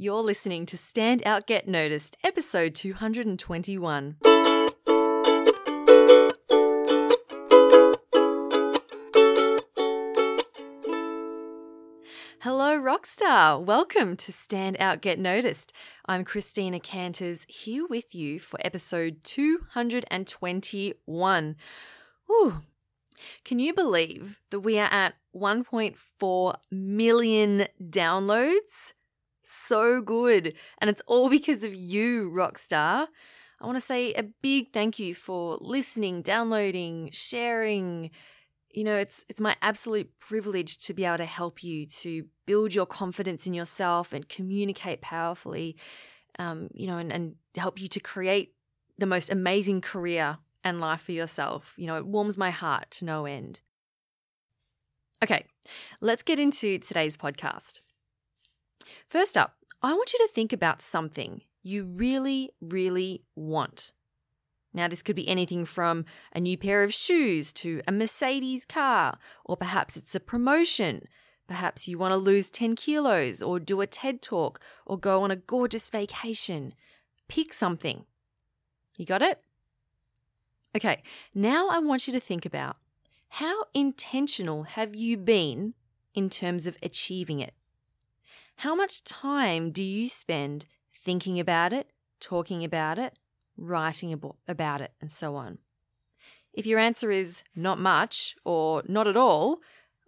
You're listening to Stand Out Get Noticed, episode 221. Hello, Rockstar. Welcome to Stand Out Get Noticed. I'm Christina Canters here with you for episode 221. Ooh, can you believe that we are at 1.4 million downloads? So good. And it's all because of you, Rockstar. I want to say a big thank you for listening, downloading, sharing. You know, it's it's my absolute privilege to be able to help you to build your confidence in yourself and communicate powerfully. Um, you know, and, and help you to create the most amazing career and life for yourself. You know, it warms my heart to no end. Okay, let's get into today's podcast. First up, I want you to think about something you really, really want. Now, this could be anything from a new pair of shoes to a Mercedes car, or perhaps it's a promotion. Perhaps you want to lose 10 kilos, or do a TED talk, or go on a gorgeous vacation. Pick something. You got it? Okay, now I want you to think about how intentional have you been in terms of achieving it? How much time do you spend thinking about it, talking about it, writing about it, and so on? If your answer is not much or not at all,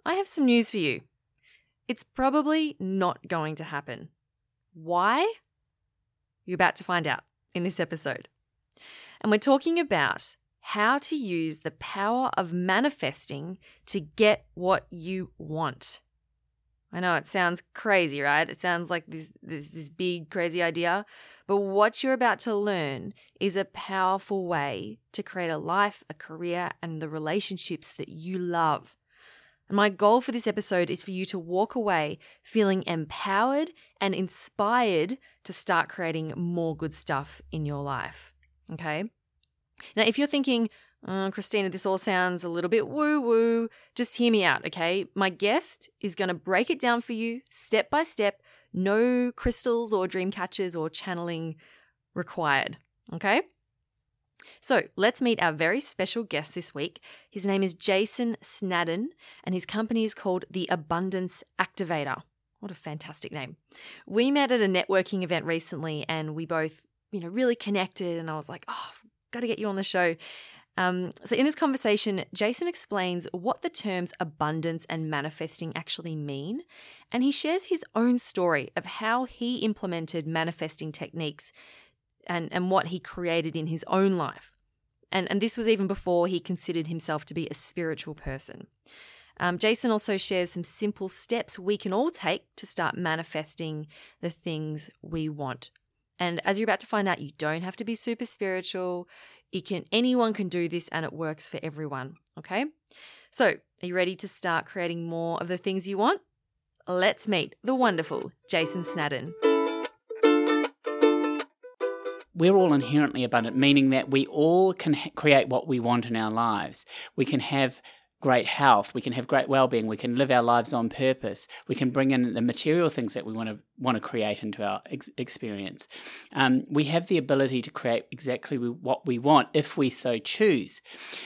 I have some news for you. It's probably not going to happen. Why? You're about to find out in this episode. And we're talking about how to use the power of manifesting to get what you want. I know it sounds crazy, right? It sounds like this, this, this big, crazy idea. But what you're about to learn is a powerful way to create a life, a career, and the relationships that you love. And my goal for this episode is for you to walk away feeling empowered and inspired to start creating more good stuff in your life. Okay? Now, if you're thinking, oh, Christina, this all sounds a little bit woo woo, just hear me out, okay? My guest is going to break it down for you step by step, no crystals or dream catchers or channeling required, okay? So let's meet our very special guest this week. His name is Jason Snadden, and his company is called The Abundance Activator. What a fantastic name. We met at a networking event recently, and we both, you know, really connected. And I was like, oh, got to get you on the show. Um, so, in this conversation, Jason explains what the terms abundance and manifesting actually mean, and he shares his own story of how he implemented manifesting techniques and, and what he created in his own life. And, and this was even before he considered himself to be a spiritual person. Um, Jason also shares some simple steps we can all take to start manifesting the things we want and as you're about to find out, you don't have to be super spiritual. You can anyone can do this and it works for everyone, okay? So, are you ready to start creating more of the things you want? Let's meet the wonderful Jason Snadden. We're all inherently abundant, meaning that we all can ha- create what we want in our lives. We can have great health, we can have great well-being, we can live our lives on purpose, we can bring in the material things that we want to want to create into our ex- experience. Um, we have the ability to create exactly what we want if we so choose.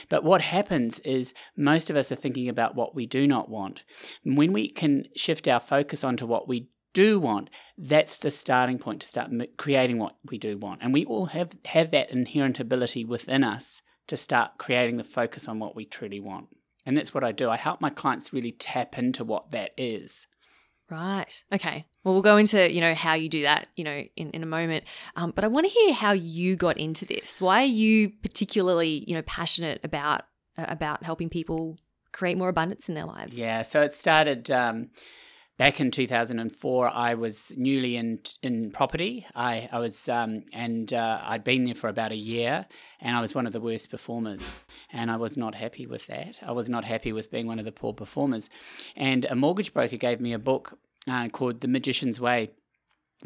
But what happens is most of us are thinking about what we do not want. And when we can shift our focus onto what we do want, that's the starting point to start creating what we do want. And we all have, have that inherent ability within us to start creating the focus on what we truly want. And that's what I do. I help my clients really tap into what that is. Right. Okay. Well, we'll go into you know how you do that you know in, in a moment. Um, but I want to hear how you got into this. Why are you particularly you know passionate about uh, about helping people create more abundance in their lives? Yeah. So it started. Um, back in 2004, I was newly in in property. I, I was um, and uh, I'd been there for about a year, and I was one of the worst performers, and I was not happy with that. I was not happy with being one of the poor performers, and a mortgage broker gave me a book uh, called The Magician's Way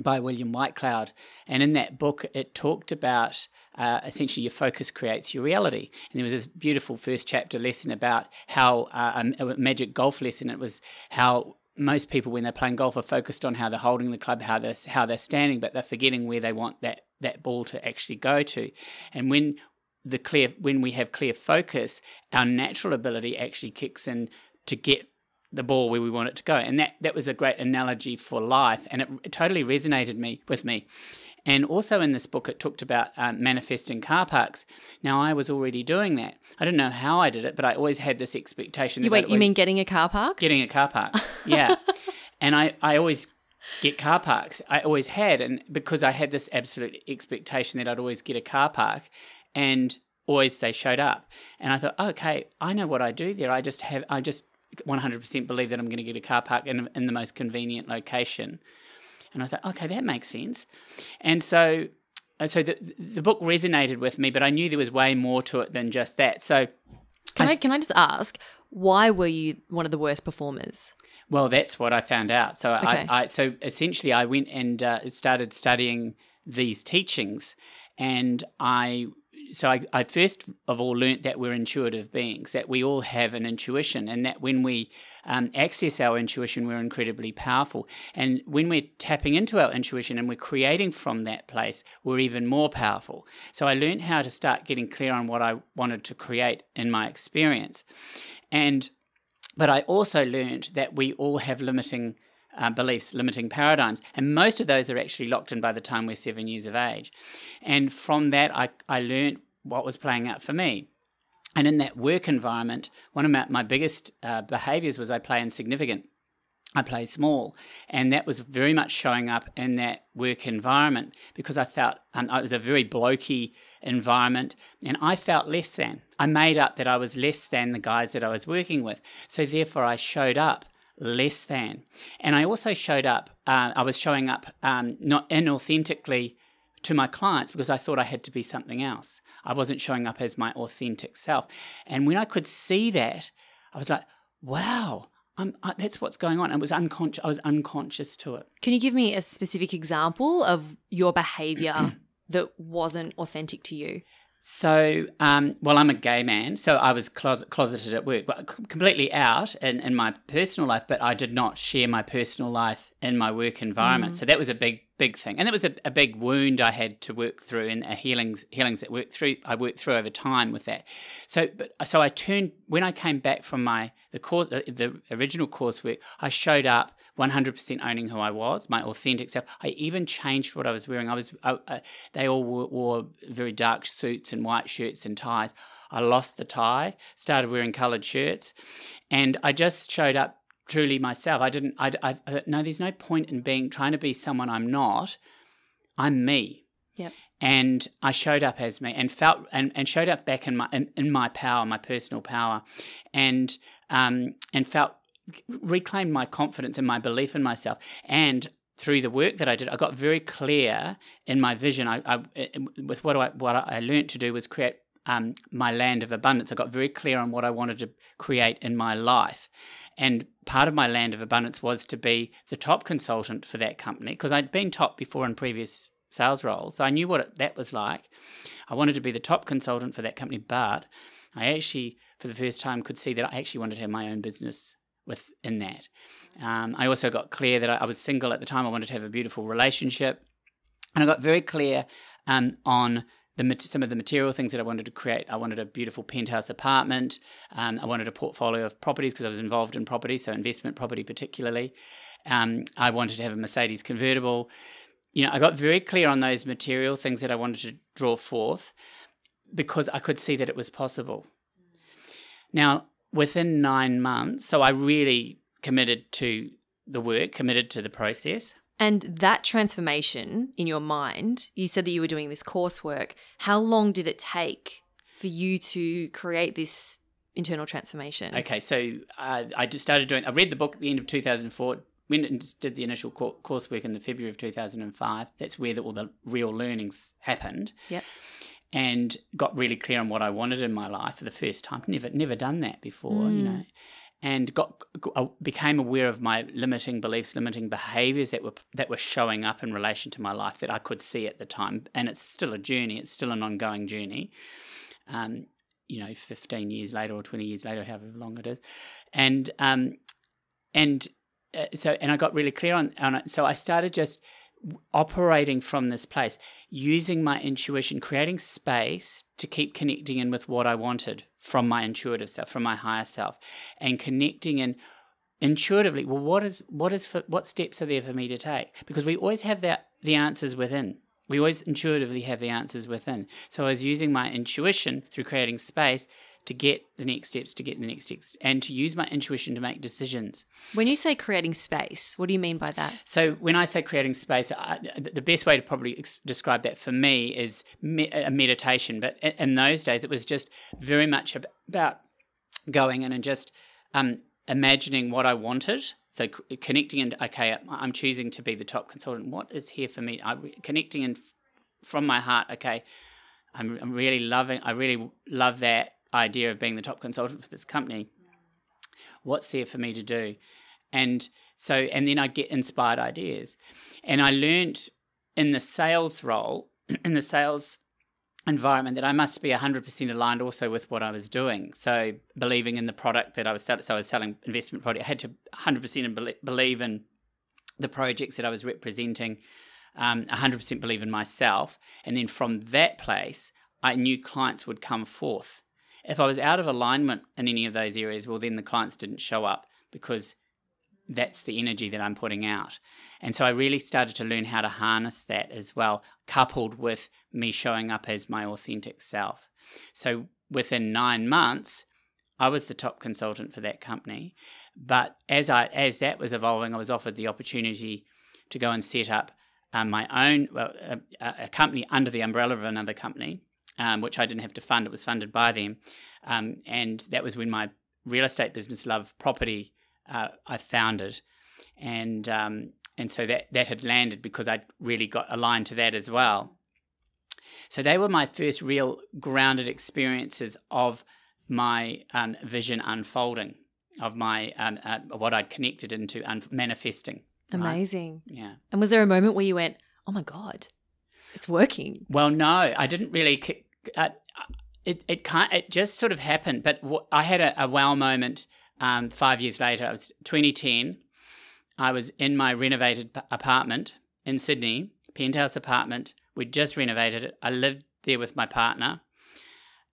by William Whitecloud. And in that book, it talked about uh, essentially your focus creates your reality. And there was this beautiful first chapter lesson about how uh, a, a magic golf lesson. It was how most people when they're playing golf are focused on how they're holding the club, how they're how they're standing, but they're forgetting where they want that that ball to actually go to. And when the clear when we have clear focus, our natural ability actually kicks in to get the ball where we want it to go. And that that was a great analogy for life, and it, it totally resonated me with me. And also in this book, it talked about um, manifesting car parks. Now, I was already doing that. I don't know how I did it, but I always had this expectation. You wait, you mean getting a car park? Getting a car park, yeah. and I, I always get car parks. I always had, and because I had this absolute expectation that I'd always get a car park, and always they showed up. And I thought, okay, I know what I do there. I just have, I just 100% believe that I'm going to get a car park in, in the most convenient location. And I thought, okay, that makes sense. And so, uh, so the the book resonated with me, but I knew there was way more to it than just that. So, can I, I can I just ask why were you one of the worst performers? Well, that's what I found out. So okay. I, I so essentially I went and uh, started studying these teachings, and I so I, I, first of all learnt that we're intuitive beings, that we all have an intuition, and that when we um, access our intuition, we're incredibly powerful. And when we're tapping into our intuition and we're creating from that place, we're even more powerful. So I learned how to start getting clear on what I wanted to create in my experience. And but I also learned that we all have limiting uh, beliefs, limiting paradigms. And most of those are actually locked in by the time we're seven years of age. And from that, I, I learned what was playing out for me. And in that work environment, one of my, my biggest uh, behaviors was I play insignificant. I play small. And that was very much showing up in that work environment because I felt um, it was a very blokey environment and I felt less than. I made up that I was less than the guys that I was working with. So therefore, I showed up less than. And I also showed up, uh, I was showing up um, not inauthentically to my clients because I thought I had to be something else. I wasn't showing up as my authentic self. And when I could see that, I was like, wow. I, that's what's going on. I was unconscious. I was unconscious to it. Can you give me a specific example of your behavior that wasn't authentic to you? So, um, well, I'm a gay man, so I was closet, closeted at work, completely out in, in my personal life, but I did not share my personal life in my work environment. Mm. So that was a big big thing, and it was a, a big wound I had to work through, and a healings healings that worked through I worked through over time with that. So, but so I turned when I came back from my the course the, the original coursework, I showed up 100% owning who I was, my authentic self. I even changed what I was wearing. I was I, I, they all wore, wore very dark suits and white shirts and ties. I lost the tie, started wearing coloured shirts, and I just showed up truly myself. I didn't. I, I, I no. There's no point in being trying to be someone I'm not. I'm me. Yep. And I showed up as me and felt and, and showed up back in my in, in my power, my personal power, and um and felt reclaimed my confidence and my belief in myself. And through the work that I did, I got very clear in my vision. I, I with what I what I learned to do was create um, my land of abundance. I got very clear on what I wanted to create in my life. And part of my land of abundance was to be the top consultant for that company because I'd been top before in previous sales roles. So I knew what it, that was like. I wanted to be the top consultant for that company, but I actually, for the first time, could see that I actually wanted to have my own business within that. Um, I also got clear that I, I, was single at the time. I wanted to have a beautiful relationship. And I got very clear um, on the, some of the material things that I wanted to create. I wanted a beautiful penthouse apartment. Um, I wanted a portfolio of properties because I was involved in property, so investment property particularly. Um, I wanted to have a Mercedes convertible. You know, I got very clear on those material things that I wanted to draw forth because I could see that it was possible. Now, within nine months, so I really committed to the work, committed to the process. And that transformation in your mind, you said that you were doing this coursework. How long did it take for you to create this internal transformation? Okay, so uh, I just started doing, I read the book at the end of 2004, went and did the initial coursework in the February of 2005. That's where the, all the real learnings happened. Yep. And got really clear on what I wanted in my life for the first time. Never, never done that before, mm. you know and got, uh, became aware of my limiting beliefs, limiting behaviors that were that were showing up in relation to my life that I could see at the time. And it's still a journey; it's still an ongoing journey. Um, you know, fifteen years later or twenty years later, however long it is, and um, and uh, so and I got really clear on on it. So I started just operating from this place, using my intuition, creating space to keep connecting in with what I wanted from my intuitive self, from my higher self, and connecting in intuitively. Well, what is what is for, what steps are there for me to take? Because we always have that the answers within. We always intuitively have the answers within. So I was using my intuition through creating space to get the next steps, to get the next steps, and to use my intuition to make decisions. When you say creating space, what do you mean by that? So when I say creating space, I, the best way to probably ex- describe that for me is me- a meditation. But in those days, it was just very much about going in and just um, imagining what I wanted. So c- connecting and okay, I'm choosing to be the top consultant. What is here for me? I, connecting and from my heart. Okay, I'm, I'm really loving. I really love that idea of being the top consultant for this company. What's there for me to do? And so, and then I'd get inspired ideas. And I learned in the sales role, in the sales environment, that I must be 100% aligned also with what I was doing. So, believing in the product that I was selling. So, I was selling investment product. I had to 100% believe in the projects that I was representing, um, 100% believe in myself. And then from that place, I knew clients would come forth if I was out of alignment in any of those areas, well, then the clients didn't show up because that's the energy that I'm putting out. And so I really started to learn how to harness that as well, coupled with me showing up as my authentic self. So within nine months, I was the top consultant for that company. But as I as that was evolving, I was offered the opportunity to go and set up um, my own well, a, a, company under the umbrella of another company um, which I didn't have to fund. It was funded by them. Um, and that was when my real estate business, Love Property, uh, I founded. And, um, and so that, that had landed because I really got aligned to that as well. So they were my first real grounded experiences of my um, vision unfolding, of my um, uh, what I'd connected into un- manifesting. Amazing. Right? Yeah. And was there a moment where you went, "Oh my god, it's working"? Well, no, I didn't really uh, it it can't it just sort of happened. But w- I had a, a wow moment um, five years later. It was 2010. I was in my renovated p- apartment in Sydney, penthouse apartment. We'd just renovated it. I lived there with my partner,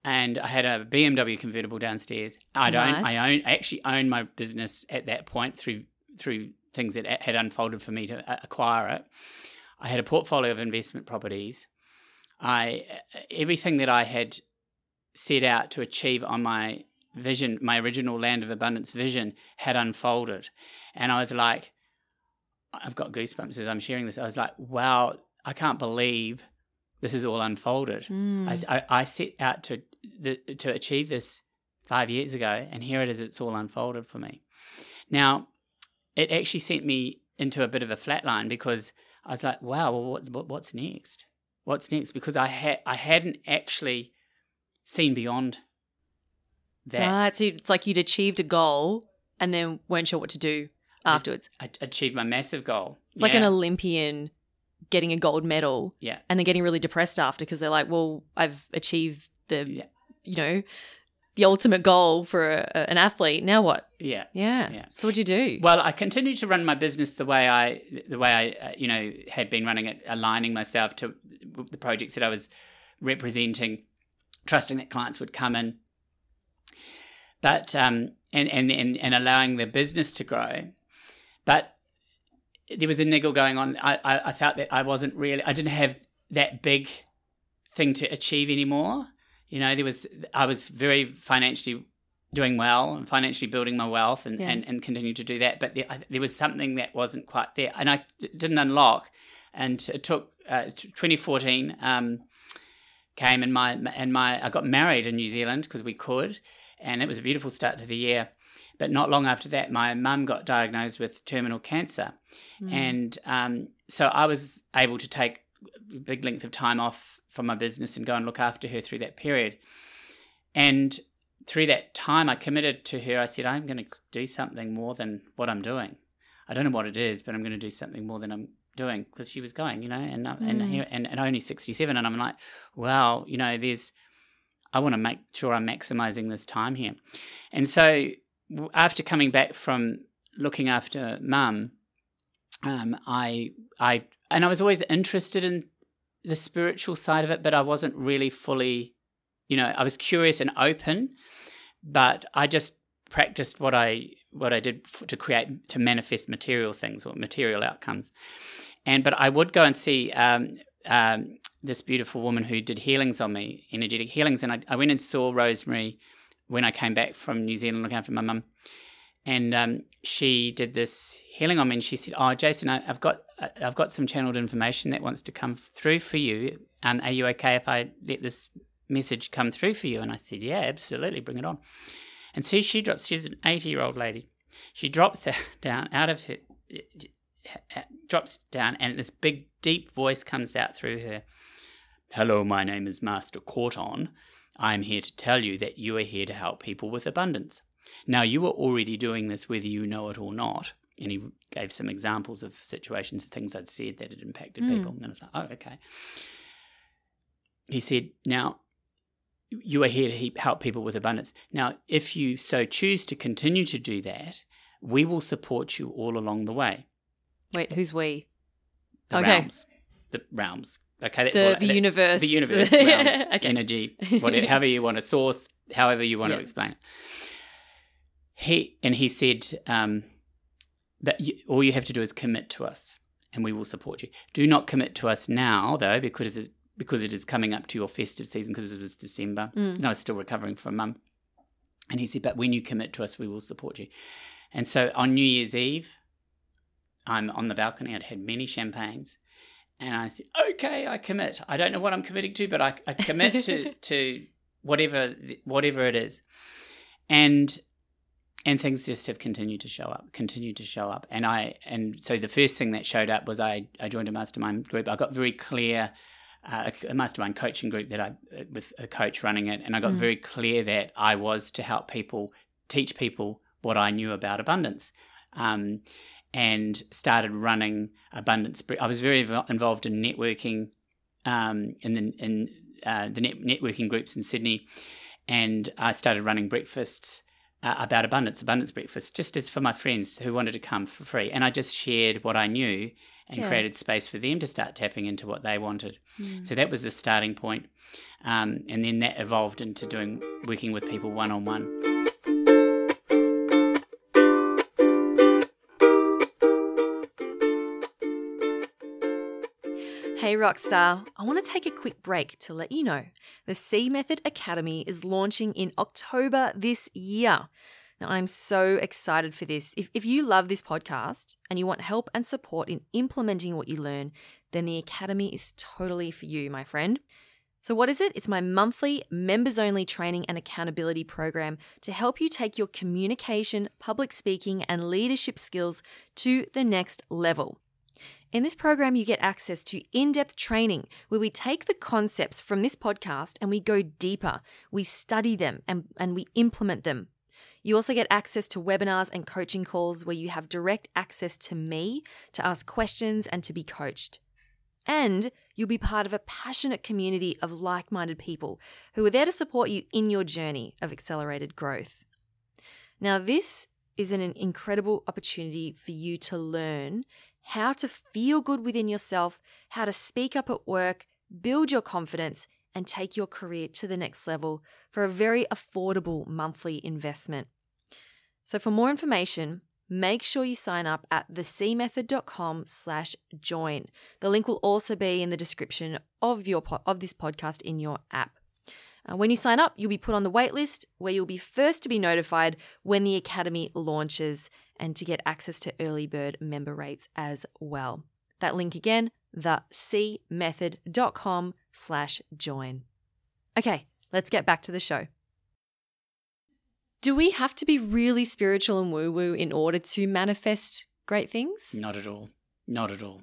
and I had a BMW convertible downstairs. I don't. Nice. I own. I actually owned my business at that point through through things that had unfolded for me to uh, acquire it. I had a portfolio of investment properties I everything that I had set out to achieve on my vision, my original land of abundance vision, had unfolded, and I was like, I've got goosebumps as I'm sharing this. I was like, wow, I can't believe this is all unfolded. Mm. I, I, I, set out to the, to achieve this five years ago, and here it is. It's all unfolded for me. Now, it actually sent me into a bit of a flatline because I was like, wow, well, what's what, what's next? What's next because I had I hadn't actually seen beyond that. Right, so it's like you'd achieved a goal and then weren't sure what to do afterwards. I, I achieved my massive goal. It's yeah. like an Olympian getting a gold medal. Yeah. And then getting really depressed after because they're like, well, I've achieved the, yeah. you know, the ultimate goal for a, a, an athlete. Now what? Yeah. yeah, yeah. So what do you do? Well, I continued to run my business the way I, the way I, uh, you know, had been running it, aligning myself to the projects that I was representing, trusting that clients would come in, but um, and and and, and allowing the business to grow, but there was a niggle going on. I, I, I felt that I wasn't really, I didn't have that big thing to achieve anymore you know, there was I was very financially doing well and financially building my wealth and, yeah. and, and continue to do that. But there, there, was something that wasn't quite there, and I d- didn't unlock. And it took uh, 2014 um, came, and my and my I got married in New Zealand because we could, and it was a beautiful start to the year. But not long after that, my mum got diagnosed with terminal cancer, mm. and um, so I was able to take a big length of time off from my business and go and look after her through that period. And through that time, I committed to her. I said, I'm going to do something more than what I'm doing. I don't know what it is, but I'm going to do something more than I'm doing because she was going, you know, and mm. and, and and only 67, and I'm like, wow, you know, there's, I want to make sure I'm maximizing this time here, and so after coming back from looking after mum, um, I I and I was always interested in the spiritual side of it, but I wasn't really fully, you know, I was curious and open, but I just practiced what I what I did f- to create to manifest material things or material outcomes, and but I would go and see. Um, um, this beautiful woman who did healings on me, energetic healings, and I, I went and saw Rosemary when I came back from New Zealand looking after my mum, and um, she did this healing on me, and she said, "Oh, Jason, I, have got I've got some channeled information that wants to come through for you. Um, are you okay if I let this message come through for you?" And I said, "Yeah, absolutely, bring it on." And see, she drops. She's an eighty-year-old lady. She drops down out of her, drops down, and this big, deep voice comes out through her. Hello, my name is Master Corton. I'm here to tell you that you are here to help people with abundance. Now, you are already doing this whether you know it or not. And he gave some examples of situations and things I'd said that had impacted mm. people. And I was like, oh, okay. He said, now, you are here to help people with abundance. Now, if you so choose to continue to do that, we will support you all along the way. Wait, who's we? The okay. realms. The realms. Okay, that's the, the that, universe. The universe, realms, okay. energy, whatever, however you want to source, however you want yeah. to explain it he and he said um, that you, all you have to do is commit to us, and we will support you. Do not commit to us now, though, because it's, because it is coming up to your festive season. Because it was December, mm. and I was still recovering from mum. And he said, "But when you commit to us, we will support you." And so on New Year's Eve, I'm on the balcony. I'd had many champagnes, and I said, "Okay, I commit. I don't know what I'm committing to, but I, I commit to to whatever whatever it is." And and things just have continued to show up, continued to show up. And I and so the first thing that showed up was I I joined a mastermind group. I got very clear. Uh, a mastermind coaching group that I with a coach running it, and I got mm. very clear that I was to help people, teach people what I knew about abundance, um, and started running abundance. I was very involved in networking um, in the in uh, the net- networking groups in Sydney, and I started running breakfasts uh, about abundance, abundance breakfast, just as for my friends who wanted to come for free. And I just shared what I knew and yeah. created space for them to start tapping into what they wanted. Mm. So that was the starting point. Um, and then that evolved into doing working with people one on one. Hey Rockstar, I want to take a quick break to let you know the C Method Academy is launching in October this year. Now, I'm so excited for this. If, if you love this podcast and you want help and support in implementing what you learn, then the Academy is totally for you, my friend. So, what is it? It's my monthly members only training and accountability program to help you take your communication, public speaking, and leadership skills to the next level. In this program, you get access to in depth training where we take the concepts from this podcast and we go deeper. We study them and, and we implement them. You also get access to webinars and coaching calls where you have direct access to me to ask questions and to be coached. And you'll be part of a passionate community of like minded people who are there to support you in your journey of accelerated growth. Now, this is an incredible opportunity for you to learn how to feel good within yourself, how to speak up at work, build your confidence, and take your career to the next level for a very affordable monthly investment. So for more information, make sure you sign up at thecmethod.com slash join. The link will also be in the description of your po- of this podcast in your app. Uh, when you sign up, you'll be put on the waitlist where you'll be first to be notified when the Academy launches and to get access to early bird member rates as well. That link again, thecmethod.com slash join. Okay, let's get back to the show. Do we have to be really spiritual and woo woo in order to manifest great things? Not at all. Not at all.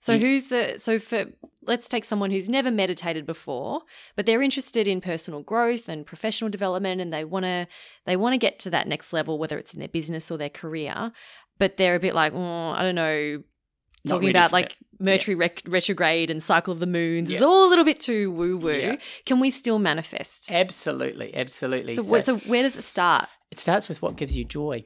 So you, who's the so for let's take someone who's never meditated before, but they're interested in personal growth and professional development and they want to they want to get to that next level whether it's in their business or their career, but they're a bit like, oh, I don't know, talking about like Mercury yeah. rec- retrograde and cycle of the moons. Yeah. It's all a little bit too woo woo. Yeah. Can we still manifest? Absolutely, absolutely. So, so, so, where does it start? It starts with what gives you joy.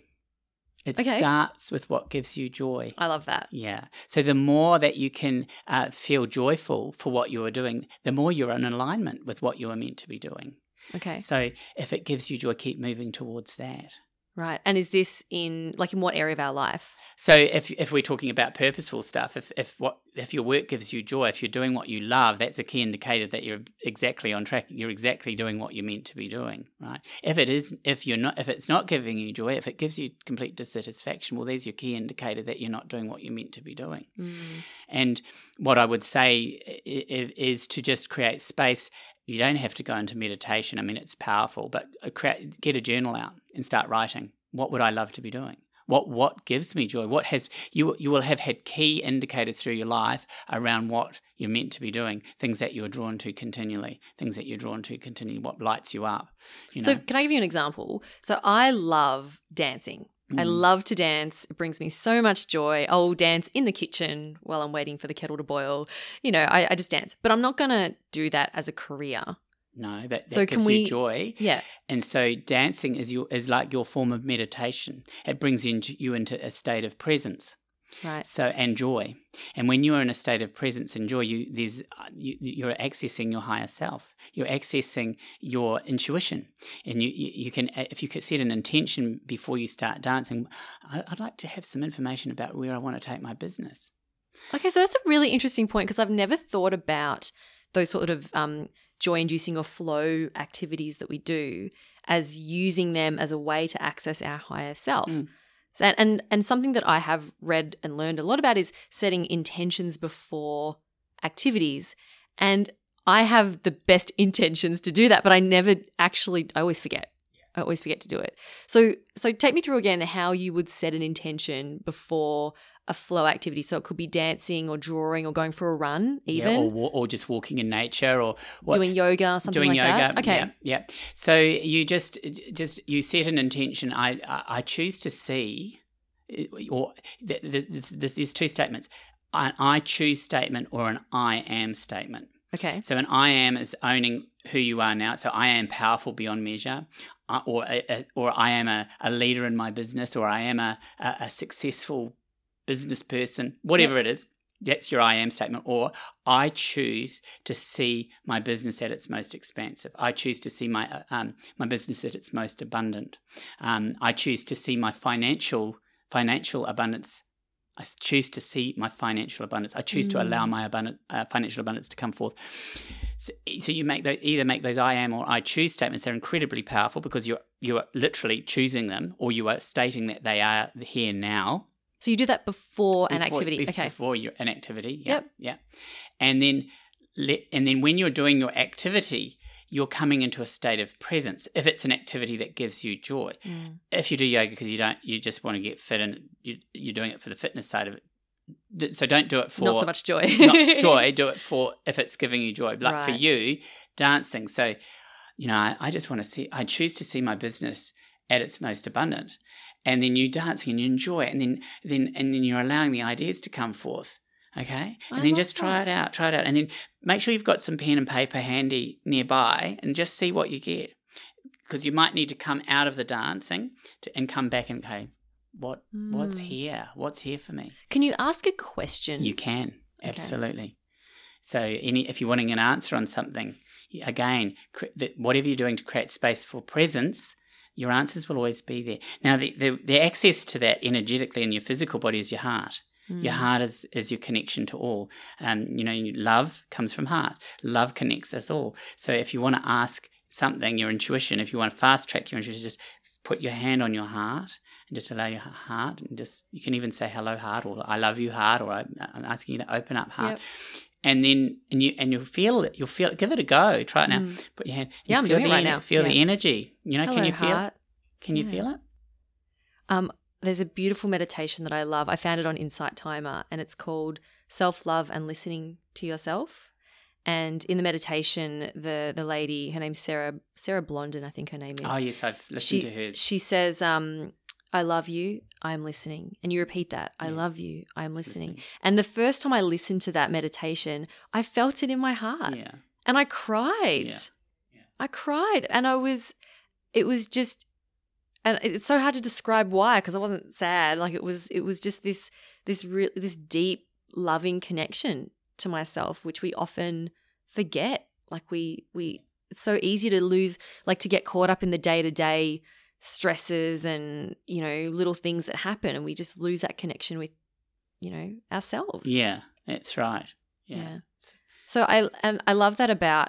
It Okay. starts with what gives you joy. I love that. Yeah. So the more that you can uh, feel joyful for what you are doing, the more you're in alignment with what you are meant to be doing. Okay. So if it gives you joy, keep moving towards that. Right. And is this in like in what area of our life? So if if we're talking about purposeful stuff, if if what if your work gives you joy, if you're doing what you love, that's a key indicator that you're exactly on track. You're exactly doing what you're meant to be doing, right? If it is, if you're not, if it's not giving you joy, if it gives you complete dissatisfaction, well, there's your key indicator that you're not doing what you're meant to be doing. And what I would say is to just create space. You don't have to go into meditation. I mean, it's powerful, but uh, get a journal out and start writing. What would I love to be doing? What what gives me joy? What has you you will have had key indicators through your life around what you're meant to be doing, things that you're drawn to continually, things that you're drawn to continually, what lights you up. You know, So can I give you an example? So I love dancing. I Mm. love to dance. It brings me so much joy. I'll dance in the kitchen while I'm waiting for the kettle to boil. You know, I, I just dance. But I'm not going to do that as a career. No, that, that So gives can we- you joy. Yeah. And so dancing is your is like your form of meditation. It brings you into, you into a state of presence. Right. So and joy, and when you are in a state of presence and joy, you there's uh, you, you're accessing your higher self. You're accessing your intuition, and you you, you can if you could set an intention before you start dancing. I, I'd like to have some information about where I want to take my business. Okay, so that's a really interesting point because I've never thought about those sort of um, joy inducing or flow activities that we do as using them as a way to access our higher self. Mm. So, and and something that I have read and learned a lot about is setting intentions before activities. And I have the best intentions to do that, but I never actually I always forget. I always forget to do it. So so take me through again how you would set an intention before a flow activity. So it could be dancing or drawing or going for a run, Yeah, even or, or just walking in nature, or what, doing yoga, something doing like yoga. that. Okay. Yeah, yeah. So you just just you set an intention. I I, choose to see, uh, or th- th- there's two statements: an I choose statement or an I am statement. Okay. So an I am is owning who you are now. So I am powerful beyond measure, uh, or or I am a, a leader in my business, or I am a, a, a successful business person. Whatever it is, that's your I am statement. Or I choose to see my business at its most expansive. I choose to see my uh, um, my business at its most abundant. Um, I choose to see my financial financial abundance. I choose to see my financial abundance. I choose to allow my abundant, uh, financial abundance to come forth. So, so you make those, either make those I am or I choose statements. They're incredibly powerful because you're you're literally choosing them, or you are stating that they are here now. So you do that before, an activity. bef- okay. Before your an activity. Yeah. Yep. Yeah. And then let, and then when you're doing your activity, you're coming into a state of presence. If it's an activity that gives you joy, Mm. if you do yoga because you don't, you just want to get fit and you, you're doing it for the fitness side of it. So don't do it for Not so much joy. not joy. Do it for if it's giving you joy. Like for you, dancing. So, you know, I, I just want to see. I choose to see my business at its most abundant, and then you dancing and you enjoy it, and then then and then you're allowing the ideas to come forth. Okay, and I then just try it out. Try it out, and then make sure you've got some pen and paper handy nearby, and just see what you get. Because you might need to come out of the dancing to, and come back and okay, what what's Mm. here? What's here for me? Can you ask a question? You can Okay. absolutely. So, any if you're wanting an answer on something, again, cre- that whatever you're doing to create space for presence, your answers will always be there. Now, the, the, the access to that energetically in your physical body is your heart. Your Mm. heart is, is your connection to all. Um, you know, love comes from heart. Love connects us all. So, if you want to ask something, your intuition, if you want to fast track your intuition, just put your hand on your heart and just allow your heart and just you can even say hello heart or I love you heart or I'm I'm asking you to open up heart. Yep. And then and you and you'll feel it. You'll feel it. Give it a go. Try it now. Mm. Put your hand. Yeah, I'm feel doing it right ener- now. Feel the energy. You know, Hello, can you feel? heart. Can you Yeah. feel it? Um, there's a beautiful meditation that I love. I found it on Insight Timer, and it's called Self Love and Listening to Yourself. And in the meditation, the the lady, her name's Sarah Sarah Blondin, I think her name is. Oh yes, I've listened she to hers. she says, um, "I love you. I'm listening," and you repeat that. I Yeah. love you. I'm listening. Listening. And the first time I listened to that meditation, I felt it in my heart, Yeah. and I cried. Yeah. Yeah. I cried, and I was, it was just, and it's so hard to describe why because I wasn't sad. Like it was, it was just this this real this deep loving connection to myself, which we often forget. Like we we it's so easy to lose, like to get caught up in the day to day stresses and you know little things that happen, and we just lose that connection with you know ourselves. Yeah, that's right. Yeah. Yeah. So I and I love that about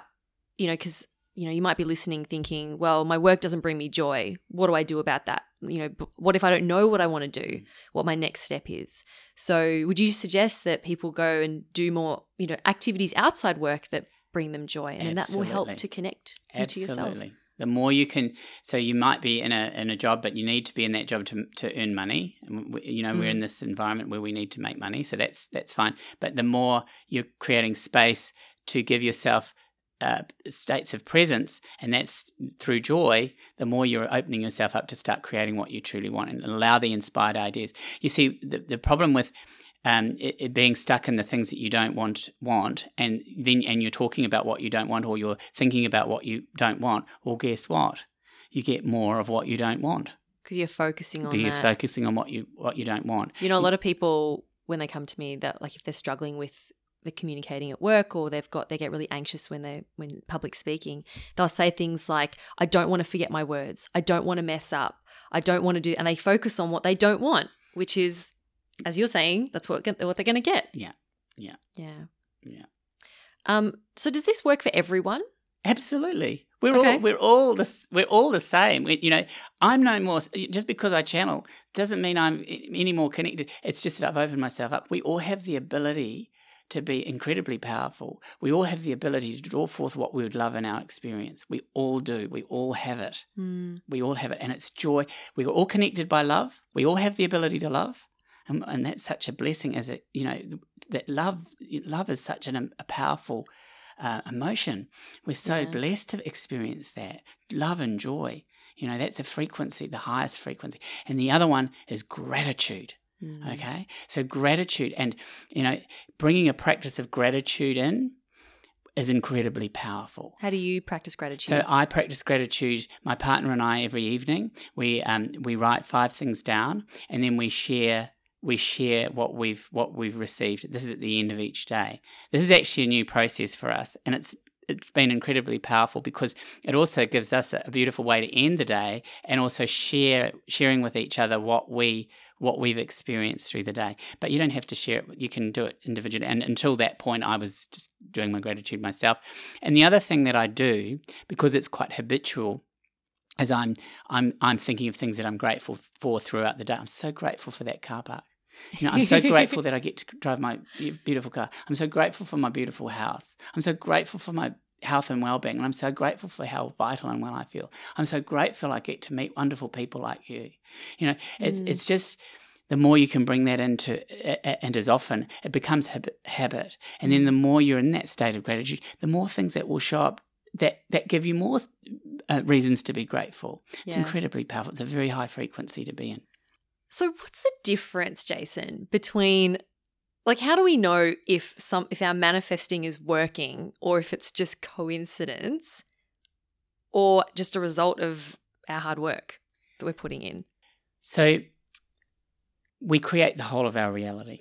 you know because you know you might be listening thinking, well, my work doesn't bring me joy. What do I do about that? You know, what if I don't know what I want to do? What my next step is? So would you suggest that people go and do more you know activities outside work that bring them joy, and that will help to connect you to yourself? Absolutely. The more you can, so you might be in a in a job, but you need to be in that job to to earn money. We, you know, we're Mm. in this environment where we need to make money, so that's that's fine. But the more you're creating space to give yourself uh, states of presence, and that's through joy, the more you're opening yourself up to start creating what you truly want and allow the inspired ideas. You see, the, the problem with um, it, it being stuck in the things that you don't want want, and then and you're talking about what you don't want, or you're thinking about what you don't want. Well, guess what? You get more of what you don't want. Because you're focusing on But you're that. focusing on what you what you don't want. You know, a lot of people when they come to me that like if they're struggling with the communicating at work or they've got they get really anxious when they when public speaking, they'll say things like, I don't want to forget my words. I don't want to mess up. I don't want to do and they focus on what they don't want, which is as you're saying, that's what what they're going to get. Yeah. Yeah. Yeah. Yeah. Um so does this work for everyone? Absolutely. We're Okay. all we're all the we're all the same. We, you know, I'm no more just because I channel doesn't mean I'm any more connected. It's just that I've opened myself up. We all have the ability to be incredibly powerful. We all have the ability to draw forth what we would love in our experience. We all do. We all have it. Mm. We all have it, and it's joy. We're all connected by love. We all have the ability to love, and, and that's such a blessing. As it, you know, that love, love is such an, a powerful uh, emotion. We're so Yeah. blessed to experience that love and joy. You know, that's a frequency, the highest frequency, and the other one is gratitude. Mm. Okay, so gratitude, and you know, bringing a practice of gratitude in is incredibly powerful. How do you practice gratitude? So I practice gratitude. My partner and I every evening we um, we write five things down, and then we share we share what we've what we've received. This is at the end of each day. This is actually a new process for us, and it's it's been incredibly powerful because it also gives us a, a beautiful way to end the day, and also share sharing with each other what we what we've experienced through the day. But you don't have to share it. You can do it individually. And until that point, I was just doing my gratitude myself. And the other thing that I do, because it's quite habitual, is I'm I'm I'm thinking of things that I'm grateful for throughout the day. I'm so grateful for that car park. You know, I'm so grateful that I get to drive my beautiful car. I'm so grateful for my beautiful house. I'm so grateful for my health and well-being and I'm so grateful for how vital and well I feel. I'm so grateful I get to meet wonderful people like you. You know, it's Mm. it's just the more you can bring that into and as often it becomes habit, habit and then the more you're in that state of gratitude the more things that will show up that that give you more uh, reasons to be grateful it's Yeah. incredibly powerful it's a very high frequency to be in So what's the difference, Jason, between like how do we know if some if our manifesting is working or if it's just coincidence or just a result of our hard work that we're putting in? So we create the whole of our reality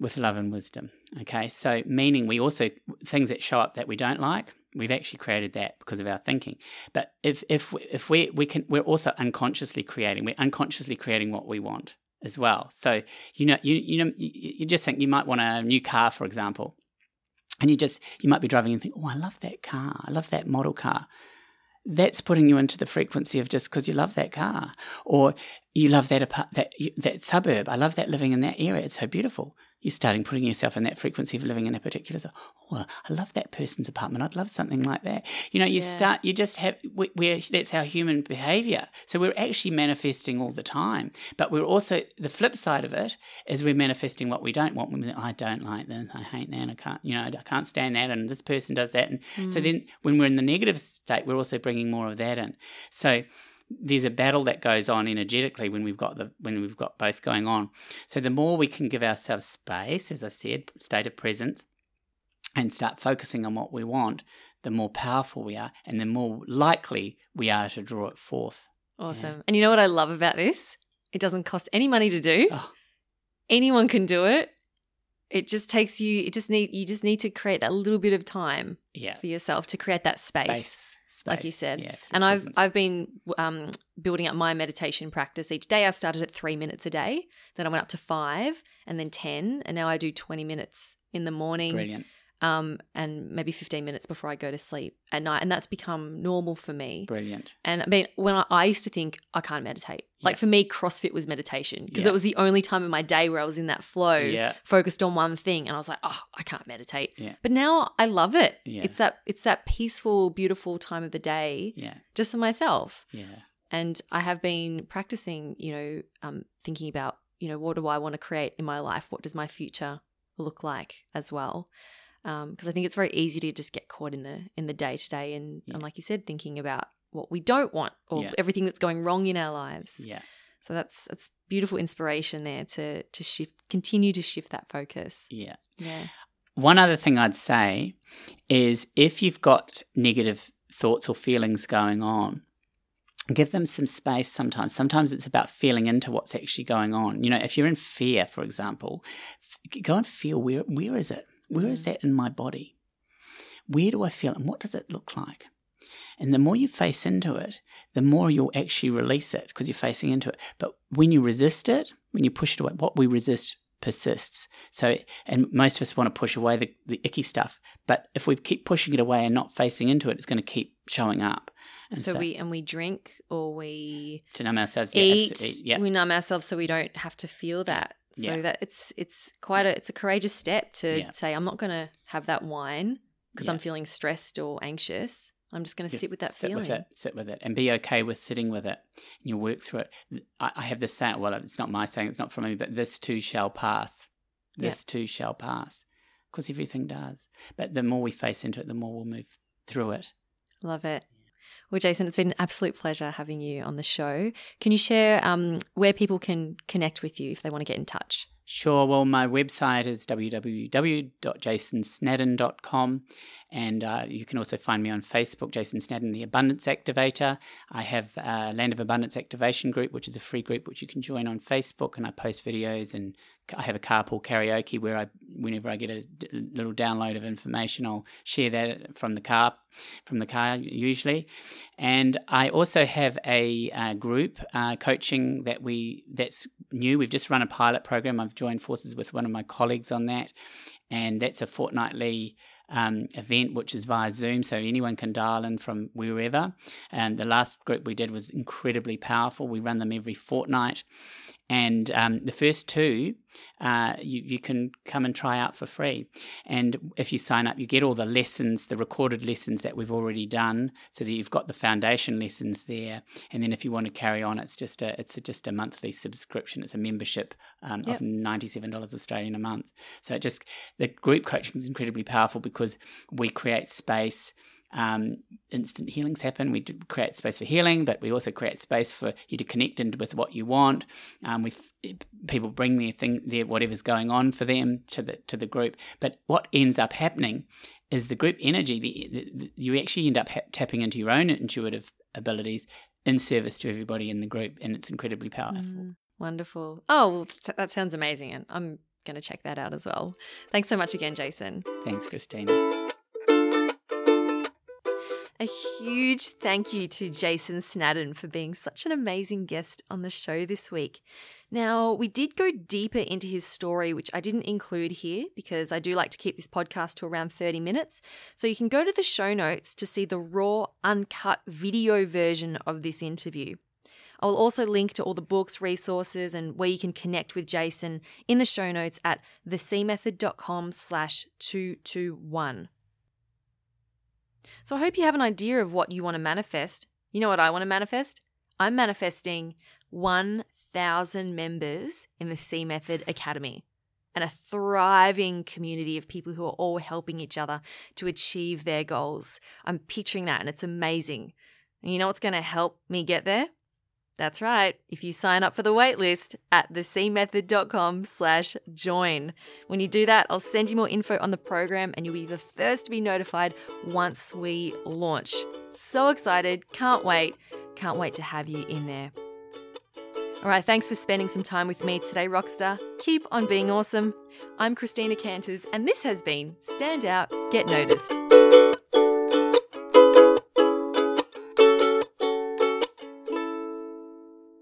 with love and wisdom. Okay. So meaning we also things that show up that we don't like, we've actually created that because of our thinking. But if if if we we can we're also unconsciously creating, we're unconsciously creating what we want as well. So you know you you know you, just think you might want a new car, for example. And you just you might be driving and think, oh, I love that car. I love that model car that's putting you into the frequency of just because you love that car or you love that that that suburb. I love that living in that area. It's so beautiful. You're starting putting yourself in that frequency of living in a particular. So, oh, I love that person's apartment. I'd love something like that. You know, you Yeah. start. You just have. We, we're that's our human behavior. So we're actually manifesting all the time. But we're also the flip side of it is we're manifesting what we don't want. I don't like this. I hate that. And I can't. You know, I can't stand that. And this person does that. And so hmm. then when we're in the negative state, we're also bringing more of that in. So there's a battle that goes on energetically when we've got the when we've got both going on. So the more we can give ourselves space, as I said, state of presence, and start focusing on what we want, the more powerful we are, and the more likely we are to draw it forth Awesome. And you know what I love about this? It doesn't cost any money to do. Oh. Anyone can do it. It just takes you it just need you just need to create that little bit of time Yeah. for yourself to create that space. Space. Like you said. yeah, And I've presence. I've been um, building up my meditation practice each day. I started at three minutes a day, then I went up to five, and then ten, and now I do twenty minutes in the morning, brilliant. Um, and maybe fifteen minutes before I go to sleep at night, and that's become normal for me. Brilliant. And I mean, when I, I used to think I can't meditate, like Yeah. for me, CrossFit was meditation because Yeah. it was the only time in my day where I was in that flow, Yeah. focused on one thing, and I was like, oh, I can't meditate. Yeah. But now I love it. Yeah. It's that it's that peaceful, beautiful time of the day Yeah. just for myself. Yeah. And I have been practicing, you know, um, thinking about, you know, what do I want to create in my life? What does my future look like as well? Um, because I think it's very easy to just get caught in the in the day to day, and and like you said, thinking about what we don't want or Yeah. everything that's going wrong in our lives. Yeah. So that's that's beautiful inspiration there to to shift, continue to shift that focus. Yeah. Yeah, One other thing I'd say is if you've got negative thoughts or feelings going on, give them some space sometimes. Sometimes it's about feeling into what's actually going on. You know, if you're in fear, for example, go and feel where where is it? Where is Mm. that in my body? Where do I feel it and what does it look like? And the more you face into it, the more you'll actually release it because you're facing into it. But when you resist it, when you push it away, what we resist persists. So, and most of us want to push away the, the icky stuff. But if we keep pushing it away and not facing into it, it's going to keep showing up. And so, we and we drink or we to numb ourselves, yeah, eat, yeah, we numb ourselves so we don't have to feel that. So Yeah. that it's it's quite a it's a courageous step to Yeah. say I'm not going to have that wine because Yeah. I'm feeling stressed or anxious. I'm just going to sit with that sit feeling. with it, sit with it, and be okay with sitting with it. And you work through it. I, I have this saying. Well, it's not my saying. It's not from me. But this too shall pass. This too shall pass. Because everything does. But the more we face into it, the more we'll move through it. Love it. Well, Jason, it's been an absolute pleasure having you on the show. Can you share um, where people can connect with you if they want to get in touch? Sure. Well, my website is www.jasonsnadden.com. And uh, you can also find me on Facebook, Jason Snadden, the Abundance Activator. I have a Land of Abundance Activation group, which is a free group which you can join on Facebook. And I post videos and I have a carpool karaoke where I, whenever I get a little download of information, I'll share that from the car, from the car usually. And I also have a uh, group uh, coaching that we that's new. We've just run a pilot program. I've joined forces with one of my colleagues on that, and that's a fortnightly um, event which is via Zoom, so anyone can dial in from wherever. And the last group we did was incredibly powerful. We run them every fortnight, and um, the first two uh, you, you can come and try out for free. And if you sign up, you get all the lessons, the recorded lessons that we've already done, so that you've got the foundation lessons there. And then if you want to carry on, it's just a it's a, just a monthly subscription. It's a membership um, Yep. of ninety seven dollars Australian a month. So it just the group coaching is incredibly powerful because we create space. Um, instant healings happen. We create space for healing, but we also create space for you to connect into with what you want. Um, we people bring their thing, their whatever's going on for them to the to the group. But what ends up happening is the group energy. The, the, the- you actually end up ha- tapping into your own intuitive abilities in service to everybody in the group, and it's incredibly powerful. Mm, wonderful. Oh, well, th- that sounds amazing. And I'm going to check that out as well. Thanks so much again, Jason. Thanks, Christina. A huge thank you to Jason Snadden for being such an amazing guest on the show this week. Now, we did go deeper into his story, which I didn't include here because I do like to keep this podcast to around 30 minutes. So you can go to the show notes to see the raw, uncut video version of this interview. I will also link to all the books, resources, and where you can connect with Jason in the show notes at thecmethod.com slash 221. So I hope you have an idea of what you want to manifest. You know what I want to manifest? I'm manifesting 1,000 members in the C Method Academy and a thriving community of people who are all helping each other to achieve their goals. I'm picturing that and it's amazing. And you know what's going to help me get there? That's right. If you sign up for the waitlist at thecmethod.com slash join. When you do that, I'll send you more info on the program and you'll be the first to be notified once we launch. So excited. Can't wait. Can't wait to have you in there. All right, thanks for spending some time with me today, Rockstar. Keep on being awesome. I'm Christina Canters, and this has been Stand Out, Get Noticed.